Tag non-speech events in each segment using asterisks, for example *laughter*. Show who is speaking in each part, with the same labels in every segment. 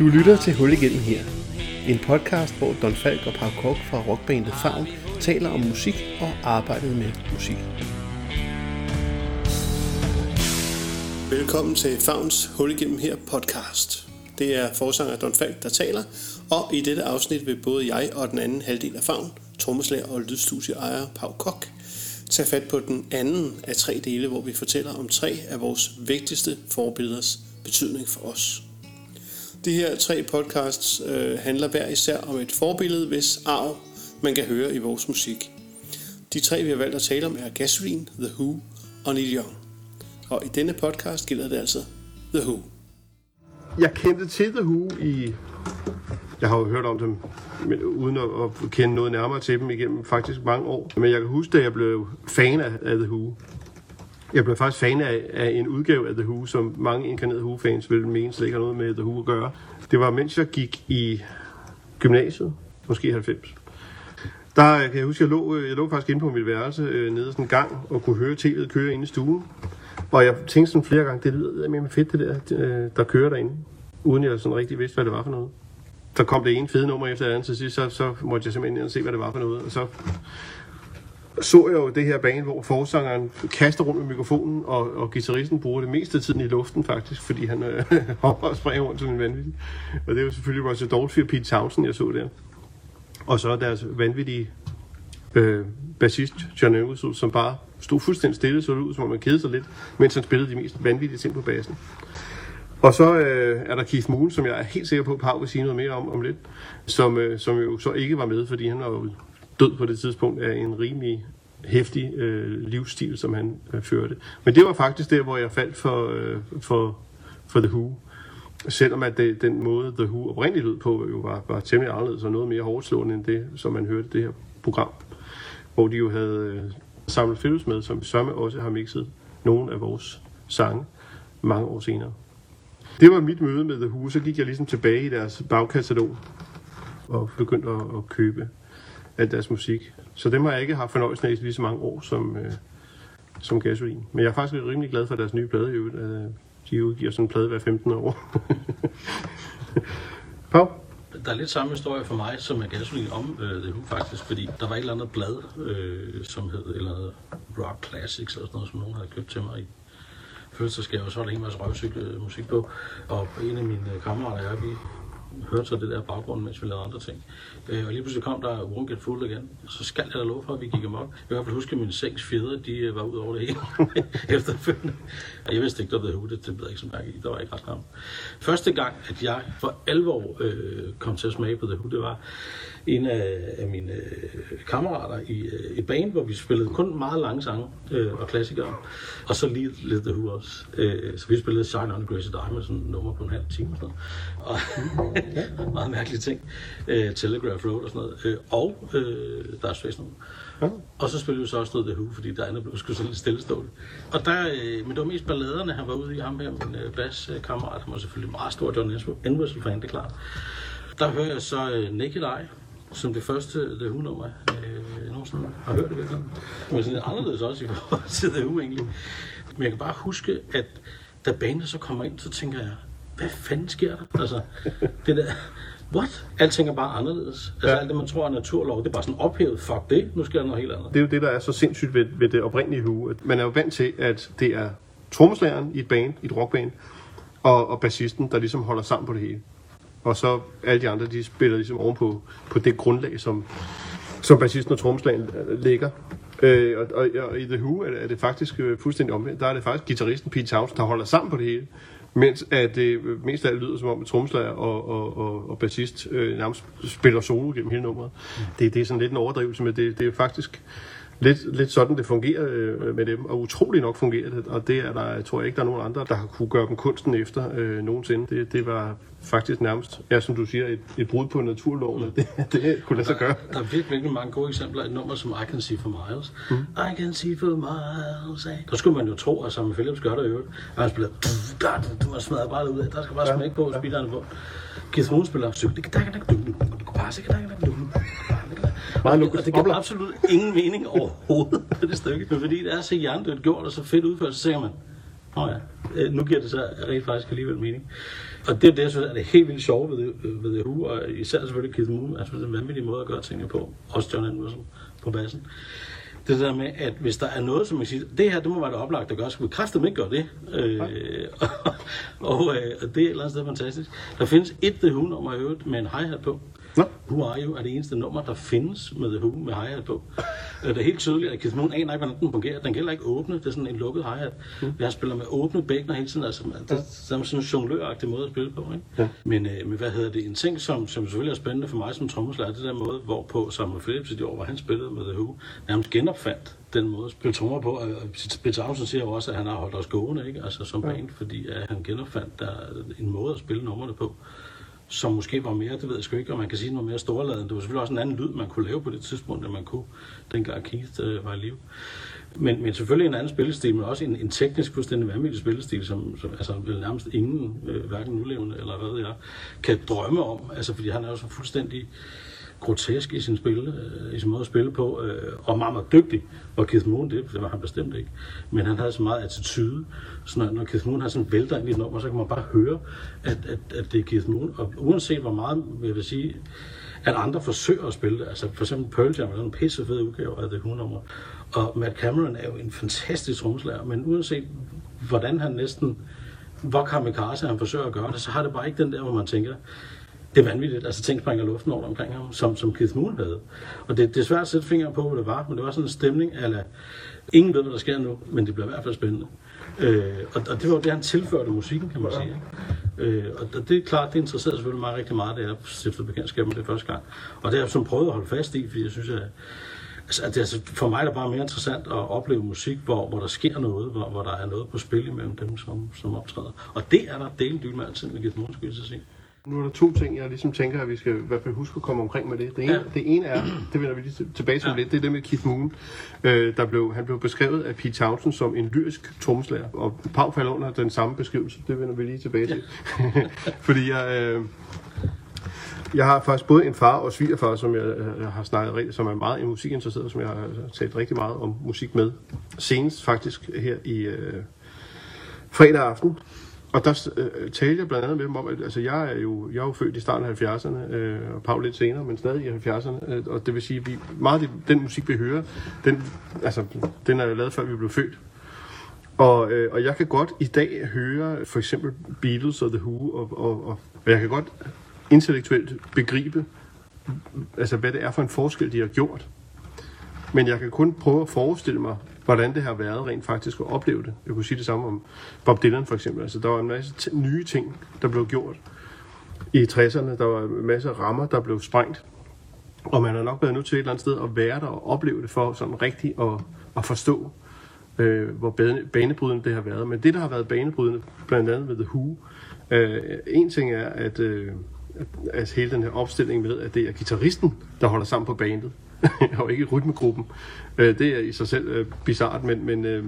Speaker 1: Du lytter til Hul igennem her. En podcast, hvor Don Falk og Pau Kok fra rockbandet Favn taler om musik og arbejdet med musik. Velkommen til Favns Hul igennem her podcast. Det er forsanger Don Falk, der taler, og i dette afsnit vil både jeg og den anden halvdel af Favn, trommeslager og lydstudieejer Pau Kok, tage fat på den anden af tre dele, hvor vi fortæller om tre af vores vigtigste forbilleders betydning for os. De her tre podcasts øh, handler hver især om et forbillede, hvis arv man kan høre i vores musik. De tre, vi har valgt at tale om, er Gasoline, The Who og Neil Young. Og i denne podcast gælder det altså The Who. Jeg kendte til The Who i... Jeg har jo hørt om dem, men uden at, at kende noget nærmere til dem igennem faktisk mange år. Men jeg kan huske, da jeg blev fan af, af The Who. Jeg blev faktisk fan af, af en udgave af The Who, som mange inkarnerede Who-fans ville mene slet ikke har noget med The Who at gøre. Det var, mens jeg gik i gymnasiet, måske 90. Der kan jeg huske, jeg lå, jeg lå faktisk inde på mit værelse øh, nede i sådan en gang og kunne høre tv'et køre inde i stuen. Og jeg tænkte sådan flere gange, det lyder mere fedt det der, øh, der kører derinde. Uden jeg sådan rigtig vidste, hvad det var for noget. Så kom det ene fede nummer efter det andet til sidst, så, så måtte jeg simpelthen ind og se, hvad det var for noget. Og så så jeg jo det her bane, hvor forsangeren kaster rundt med mikrofonen, og, og guitaristen bruger det meste af tiden i luften faktisk, fordi han øh, *laughs* hopper og springer rundt som en vanvittig. Og det var selvfølgelig Roger Dolphy og Pete Townsend, jeg så der. Og så deres vanvittige øh, bassist, John Engelsud, som bare stod fuldstændig stille, så det ud, som om man kedede sig lidt, mens han spillede de mest vanvittige ting på bassen. Og så øh, er der Keith Moon, som jeg er helt sikker på, at Pau vil sige noget mere om om lidt, som, øh, som jo så ikke var med, fordi han var jo død på det tidspunkt af en rimelig hæftig øh, livsstil, som han øh, førte. Men det var faktisk der, hvor jeg faldt for, øh, for, for The Who. Selvom at det, den måde, The Who oprindeligt lød på, jo var, var temmelig anderledes og noget mere hårdslående end det, som man hørte det her program. Hvor de jo havde øh, samlet Phillips med, som sørme også har mixet nogle af vores sange mange år senere. Det var mit møde med The Who, så gik jeg ligesom tilbage i deres bagkatalog og begyndte at, at købe af deres musik. Så dem har jeg ikke haft fornøjelsen af i lige så mange år som, øh, som Gasoline. Men jeg er faktisk rimelig glad for deres nye plade. Jo. Øh, de udgiver sådan en plade hver 15 år. *laughs* Pau?
Speaker 2: Der er lidt samme historie for mig, som er gasolin om øh, The Who faktisk, fordi der var et eller andet blad, øh, som hed eller Rock Classics eller sådan noget, som nogen havde købt til mig i fødselsdagsgave, og så var der en masse røvcykel øh, musik på. Og en af mine kammerater og jeg, vi hørte så det der baggrund, mens vi lavede andre ting. Øh, og lige pludselig kom der Won't Get Full igen. Så skal jeg da love for, at vi gik amok. Jeg kan i hvert fald huske, at mine seks fjeder, de øh, var ud over det hele *laughs* efterfølgende. Og jeg vidste ikke, der blev det det blev ikke så mærke i. Der var ikke ret gammel. Første gang, at jeg for alvor øh, kom til at smage på The Hood, det var en af, af mine øh, kammerater i øh, et band, hvor vi spillede kun meget lange sange øh, og klassikere. Og så lige lidt The Who også. Øh, så vi spillede Shine on Grace Diamond, sådan en nummer på en halv time og sådan noget. Og *laughs* meget mærkelige ting. Øh, Telegraph Road og sådan noget. Øh, og øh, der er Space nummer. Ja. Og så spillede vi så også noget The Who, fordi der andet blev sgu så lidt stillestående. Og der, øh, men det var mest balladerne, han var ude i ham her, min øh, baskammerat. Han var selvfølgelig meget stor John Entwistle-fan, det er klart. Der hører jeg så øh, Naked Eye, som det første The Who-nummer, øh, nogensinde har hørt det virkelig. Men sådan lidt anderledes også i forhold til The Who egentlig. Men jeg kan bare huske, at da bandet så kommer ind, så tænker jeg, hvad fanden sker der? Altså, det der, what? Alting er bare anderledes. Altså ja. alt det, man tror er naturlov, det er bare sådan ophævet. Fuck det, nu sker der noget helt andet.
Speaker 1: Det er jo det, der er så sindssygt ved, ved det oprindelige Who. Man er jo vant til, at det er trommeslageren i et band, i et rockband, og, og bassisten, der ligesom holder sammen på det hele. Og så alle de andre, de spiller ligesom ovenpå på det grundlag, som, som bassisten og trommeslageren øh, ligger. Øh, og, og, og, i The Who er det, er det faktisk øh, fuldstændig omvendt. Der er det faktisk gitarristen Pete Townsend, der holder sammen på det hele. Mens at det øh, mest af alt lyder som om, at tromslager og, og, og, og bassist øh, nærmest spiller solo gennem hele nummeret. Det, det er sådan lidt en overdrivelse, men det, det er faktisk lidt, lidt sådan, det fungerer øh, med dem, og utrolig nok fungerer det, og det er der, jeg tror ikke, der er nogen andre, der har kunne gøre dem kunsten efter øh, nogensinde. Det, det var faktisk nærmest, ja, som du siger, et, et brud på naturloven, mm. det, det kunne lade sig gøre.
Speaker 2: Der, er virkelig, virkelig mange gode eksempler. Et nummer som I Can See For Miles. Mm. I Can See For Miles. Der skulle man jo tro, at Samuel Phillips gør det i øvrigt. Og han spiller, du har smadret bare ud af, der skal bare ja. smække på, ja. speederne på. Keith Moon spiller, du kan bare meget og det giver absolut ingen mening overhovedet på *laughs* det stykke. Men fordi det er så hjernedødt gjort og så fedt udført, så tænker man, Nå ja, Øh, nu giver det så rent faktisk alligevel mening. Og det er det, jeg synes er det helt vildt sjove ved, ved The Who, og især selvfølgelig Keith Moon. Altså, det er en vanvittig måde at gøre tingene på. Også John Anderson på bassen det der med, at hvis der er noget, som man siger, det her, det må være det oplagt at gøre, så vi kræfter ikke gøre det. Øh, og, *laughs* og, øh, og, det er et eller andet sted fantastisk. Der findes et The Who-nummer i øvrigt med en hi-hat på. Nå. Who Are You er det eneste nummer, der findes med The Who med hi-hat på. Øh, det er helt tydeligt, at Keith Moon aner ikke, hvordan den fungerer. Den kan heller ikke åbne. Det er sådan en lukket hi-hat. Mm. Jeg spiller med åbne bækkener hele tiden. Altså, det er sådan en jongløragtig måde at spille på. Ikke? Ja. Men, øh, men hvad hedder det? En ting, som, som selvfølgelig er spændende for mig som trommeslager, det der måde, hvorpå Samuel Phillips i de år, hvor han spillede med The Who, nærmest genopfandt den måde at spille trommer på. Og Peter Townsend siger jo også, at han har holdt os gående, ikke? Altså som band, fordi at han genopfandt der en måde at spille numrene på som måske var mere, det ved jeg sgu ikke, og man kan sige noget mere storladen. Det var selvfølgelig også en anden lyd, man kunne lave på det tidspunkt, end man kunne, dengang Keith øh, var i live. Men, men selvfølgelig en anden spillestil, men også en, en teknisk fuldstændig vanvittig spillestil, som, som altså nærmest ingen, øh, hverken nulevende eller hvad jeg, kan drømme om. Altså fordi han er jo så fuldstændig grotesk i sin, spil, øh, i sin måde at spille på, øh, og meget, meget dygtig. Og Keith Moon, det, det var han bestemt ikke. Men han havde så meget attitude, så når, når Keith Moon har sådan vælter ind i et nummer, så kan man bare høre, at, at, at det er Keith Moon. Og uanset hvor meget, vil jeg sige, at andre forsøger at spille det. Altså for eksempel Pearl Jam er en pisse fed udgave af det nummer. Og Matt Cameron er jo en fantastisk tromslærer, men uanset hvordan han næsten, hvor kamikaze han forsøger at gøre det, så har det bare ikke den der, hvor man tænker, det er vanvittigt. Altså ting springer luften over omkring ham, som, som Keith Moon havde. Og det, det er svært at sætte fingre på, hvad det var, men det var sådan en stemning, at ingen ved, hvad der sker nu, men det bliver i hvert fald spændende. Øh, og, og det var det, han tilførte musikken, kan man sige. Øh, og det er klart, det interesserede selvfølgelig mig rigtig meget, da jeg stiftede bekendtskab med det første gang. Og det har jeg som prøvet at holde fast i, fordi jeg synes, at Altså, det er, for mig er det bare mere interessant at opleve musik, hvor, hvor der sker noget, hvor, hvor der er noget på spil imellem dem, som, som optræder. Og det er der delen dybt med altid med Git Moon, skulle jeg sige.
Speaker 1: Nu er der to ting, jeg ligesom tænker, at vi skal i hvert fald huske at komme omkring med det. Det ene, ja. det ene er, det vender vi lige tilbage til ja. lidt, det er det med Keith Moon. Øh, der blev, han blev beskrevet af Pete Townsend som en lyrisk trommeslager, og Pau falder under den samme beskrivelse. Det vender vi lige tilbage til. Ja. *laughs* Fordi jeg... Øh, jeg har faktisk både en far og svigerfar, som jeg, jeg har snakket rigtig, som er meget musikinteresseret, som jeg har talt rigtig meget om musik med. Senest faktisk her i øh, fredag aften, og der øh, talte jeg blandt andet med dem om, at altså, jeg, er jo, jeg er jo født i starten af 70'erne, øh, og Paul lidt senere, men stadig i 70'erne. Øh, og det vil sige, at vi, meget af den musik, vi hører, den, altså, den er jo lavet før vi blev født. Og, øh, og jeg kan godt i dag høre for eksempel Beatles og The Who, og, og, og, og jeg kan godt intellektuelt begribe, altså, hvad det er for en forskel, de har gjort. Men jeg kan kun prøve at forestille mig, hvordan det har været rent faktisk at opleve det. Jeg kunne sige det samme om Bob Dylan for eksempel. Altså, der var en masse t- nye ting, der blev gjort i 60'erne. Der var en masse rammer, der blev sprængt. Og man har nok været nødt til et eller andet sted at være der og opleve det for sådan rigtigt at, at forstå, øh, hvor banebrydende det har været. Men det, der har været banebrydende, blandt andet ved The Who, øh, en ting er, at, øh, at, at hele den her opstilling med, at det er gitarristen, der holder sammen på bandet. *laughs* og ikke rytmegruppen. Øh, det er i sig selv øh, bizart, men, men øh,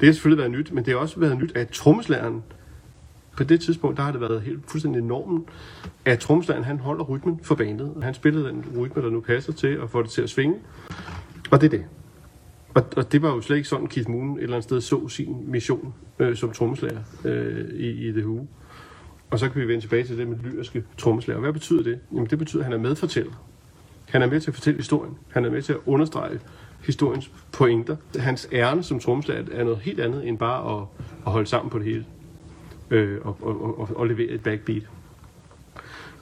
Speaker 1: det har selvfølgelig været nyt, men det har også været nyt, at trommeslæren på det tidspunkt, der har det været helt fuldstændig normen, at trommeslageren, han holder rytmen for bandet. Han spiller den rytme, der nu passer til, og får det til at svinge. Og det er det. Og, og det var jo slet ikke sådan, Keith Moon et eller andet sted så sin mission øh, som trommeslager øh, i, i The Who. Og så kan vi vende tilbage til det med lyriske trommeslager. Hvad betyder det? Jamen det betyder, at han er medfortæller. Han er med til at fortælle historien. Han er med til at understrege historiens pointer. Hans ærne som trommeslager er noget helt andet end bare at, at holde sammen på det hele øh, og, og, og, og levere et backbeat.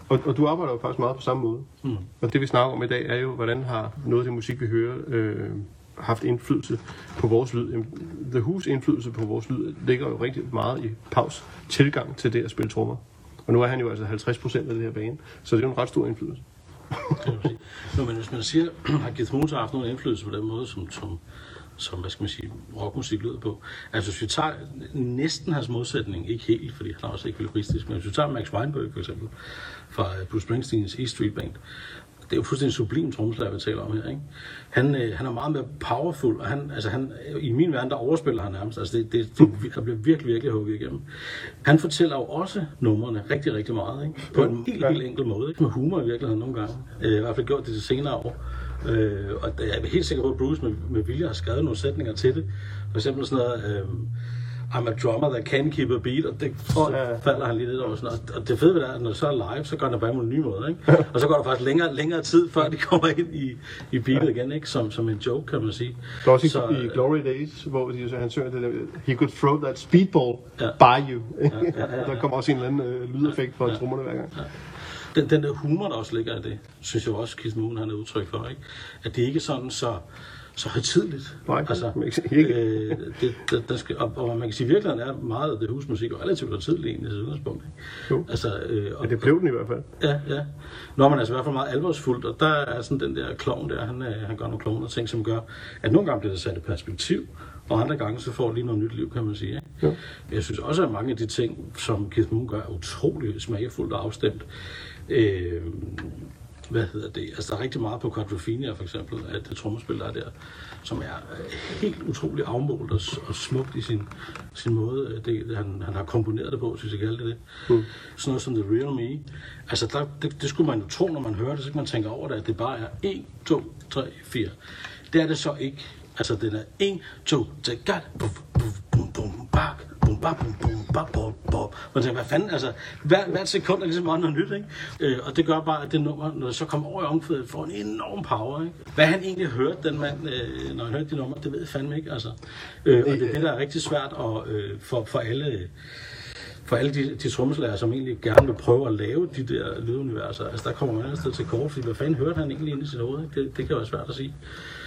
Speaker 1: Og, og du arbejder jo faktisk meget på samme måde. Mm. Og det vi snakker om i dag er jo, hvordan har noget af det musik, vi hører, øh, haft indflydelse på vores lyd. The Who's indflydelse på vores lyd ligger jo rigtig meget i Paus tilgang til det at spille trommer. Og nu er han jo altså 50 procent af det her bane, så det er jo en ret stor indflydelse.
Speaker 2: Nå, men hvis man siger, *clears throat* at Keith Moon har haft nogen indflydelse på den måde, som, som, som hvad skal man sige, rockmusik lyder på. Altså hvis vi tager næsten hans modsætning, ikke helt, fordi han er også ikke men hvis vi tager Max Weinberg for eksempel, fra øh, Bruce Springsteens E Street Band, det er jo fuldstændig sublim trommeslager, vi taler om her. Ikke? Han, øh, han er meget mere powerful, og han, altså han, i min verden, der overspiller han nærmest. Altså det, det, det, der bliver virkelig, virkelig hugget igennem. Han fortæller jo også numrene rigtig, rigtig meget. Ikke? På en helt, helt enkel måde. Ikke? Med humor i virkeligheden nogle gange. Øh, I hvert fald gjort det til senere år. Øh, og jeg er helt sikker på, at Bruce med, med vilje har skrevet nogle sætninger til det. For eksempel sådan noget... Øh, I'm a drummer that can keep a beat, og det
Speaker 1: ja, ja.
Speaker 2: falder han lige lidt over sådan. Og det fede ved det er, at når det så er live, så gør han det bare på en ny måde, ikke? Og så går der faktisk længere, længere tid, før de kommer ind i, i beatet igen, ikke? Som, som en joke, kan man sige.
Speaker 1: Der er også
Speaker 2: Så,
Speaker 1: i, i Glory Days, hvor de, så han synger det der, he could throw that speedball
Speaker 2: Ja.
Speaker 1: by you.
Speaker 2: ja, ja, ja.
Speaker 1: der kommer også en eller anden øh, lydeffekt fra trommerne hver gang.
Speaker 2: Den, den der humor, der også ligger i det, synes jeg også, Keith Moon han er udtryk for, ikke? At det ikke er sådan så, så højtidligt.
Speaker 1: Nej,
Speaker 2: altså,
Speaker 1: man kan sige, ikke.
Speaker 2: Øh, det, det, der skal, og, og, man kan sige, at virkeligheden er meget af det husmusik, og relativt højtidligt egentlig i udgangspunkt.
Speaker 1: Jo.
Speaker 2: Altså, øh, og,
Speaker 1: Ja, det blev den i hvert fald.
Speaker 2: Ja, ja. Nå, men altså i hvert fald meget alvorsfuldt, og der er sådan den der klovn der, han, øh, han gør nogle klovne ting, som gør, at nogle gange bliver det sat i perspektiv, og andre gange så får det lige noget nyt liv, kan man sige. Ikke?
Speaker 1: Jo.
Speaker 2: Jeg synes også, at mange af de ting, som Keith Moon gør, er utrolig smagfuldt og afstemt. Øh, hvad hedder det? Altså, der er rigtig meget på Quadrophenia, for eksempel, at det trommespil, der er der, som er øh, helt utrolig afmålt og, og smukt i sin, sin måde. øh, Det, han, han har komponeret det på, hvis jeg kalde det det. Mm. Sådan noget som The Real Me. Altså, der, det, det skulle man jo tro, når man hører det, så kan man tænke over det, at det bare er 1, 2, 3, 4. Det er det så ikke. Altså, den er 1, 2, 3, gat, bum, bum, bum, bak, bak, bum, bak, bum, bum. Man tænker, hvad fanden, altså, hver, hvert sekund er ligesom meget noget nyt, ikke? Øh, og det gør bare, at det nummer, når det så kommer over i omkvædet, får en enorm power, ikke? Hvad han egentlig hørte, den mand, øh, når han hørte de numre, det ved jeg fandme ikke, altså. Øh, og det er det, der er rigtig svært at, øh, for, for alle for alle de, de trommeslager, som egentlig gerne vil prøve at lave de der lyduniverser, altså der kommer man et sted til kort, fordi hvad fanden hørte han egentlig ind i sit hoved? ikke? Det, det kan være svært at sige.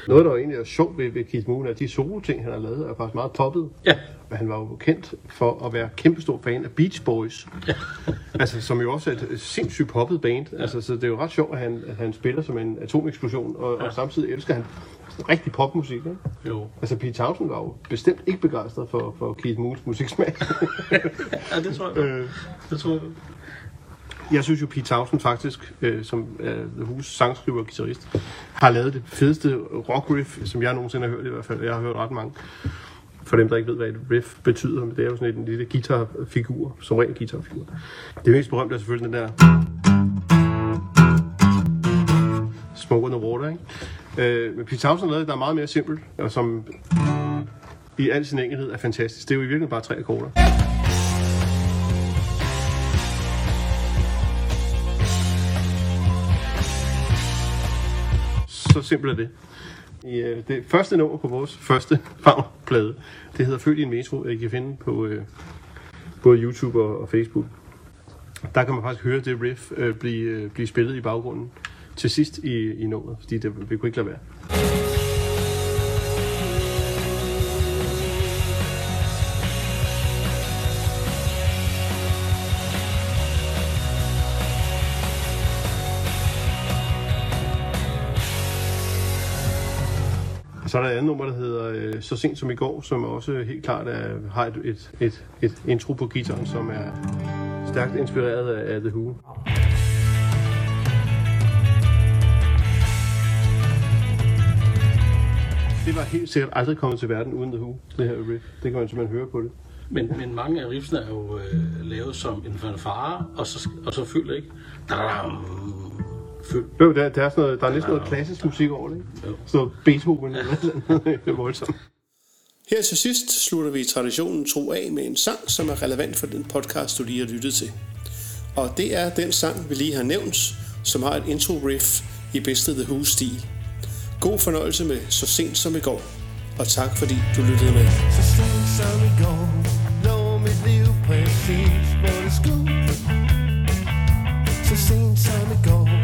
Speaker 1: Noget, der jo egentlig er sjovt ved, ved Keith Moon, er, at de solo-ting, han har lavet, er faktisk meget poppet.
Speaker 2: Ja.
Speaker 1: Og han var jo kendt for at være kæmpestor fan af Beach Boys. *laughs* altså, som jo også er et sindssygt poppet band. Altså, så det er jo ret sjovt, at han, at han spiller som en atomeksplosion, og, og samtidig elsker han rigtig popmusik. Ikke?
Speaker 2: Jo.
Speaker 1: Altså, Pete Townsend var jo bestemt ikke begejstret for, for Keith Moons musiksmag. *laughs*
Speaker 2: Ja, det tror jeg.
Speaker 1: Øh.
Speaker 2: Det tror jeg.
Speaker 1: Jeg synes jo, Pete Townsend faktisk, øh, som øh, The Who's sangskriver og guitarist, har lavet det fedeste rock riff, som jeg nogensinde har hørt i hvert fald. Jeg har hørt ret mange. For dem, der ikke ved, hvad et riff betyder, men det er jo sådan en lille guitarfigur, som ren guitarfigur. Det mest berømte er selvfølgelig den der... Smoke on the Water, ikke? Øh, men Pete Townsend lavede det, der er meget mere simpelt, og som i al sin enkelhed er fantastisk. Det er jo i virkeligheden bare tre akkorder. Så simpelt er det. I, øh, det første nummer på vores første farmplade, det hedder Følg i en metro. I kan finde på øh, både YouTube og, og Facebook. Der kan man faktisk høre det riff øh, blive, øh, blive spillet i baggrunden til sidst i, i nummeret, fordi det, vi kunne ikke lade være. Så er der et andet nummer, der hedder øh, Så sent som i går, som også helt klart er, har et, et, et, et intro på guitaren, som er stærkt inspireret af, af The Who. Det var helt sikkert aldrig kommet til verden uden The Who, det her riff. Det kan man simpelthen høre på det.
Speaker 2: Men, men mange af riffsene er jo øh, lavet som en fanfare, og så, og så fylder ikke. Dadam, fyld.
Speaker 1: Jo, der, der, er, sådan noget, der er næsten noget klassisk musik over det, ikke?
Speaker 2: Jo.
Speaker 1: Sådan noget Beethoven eller noget. Det er voldsomt.
Speaker 3: Her til sidst slutter vi traditionen tro af med en sang, som er relevant for den podcast, du lige har lyttet til. Og det er den sang, vi lige har nævnt, som har et intro-riff i bedste The Who-stil. God fornøjelse med Så sent som i går, og tak fordi du lyttede med.
Speaker 4: Så sent som i går lå mit liv præcis, hvor det skulle Så sent som i går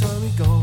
Speaker 4: time we go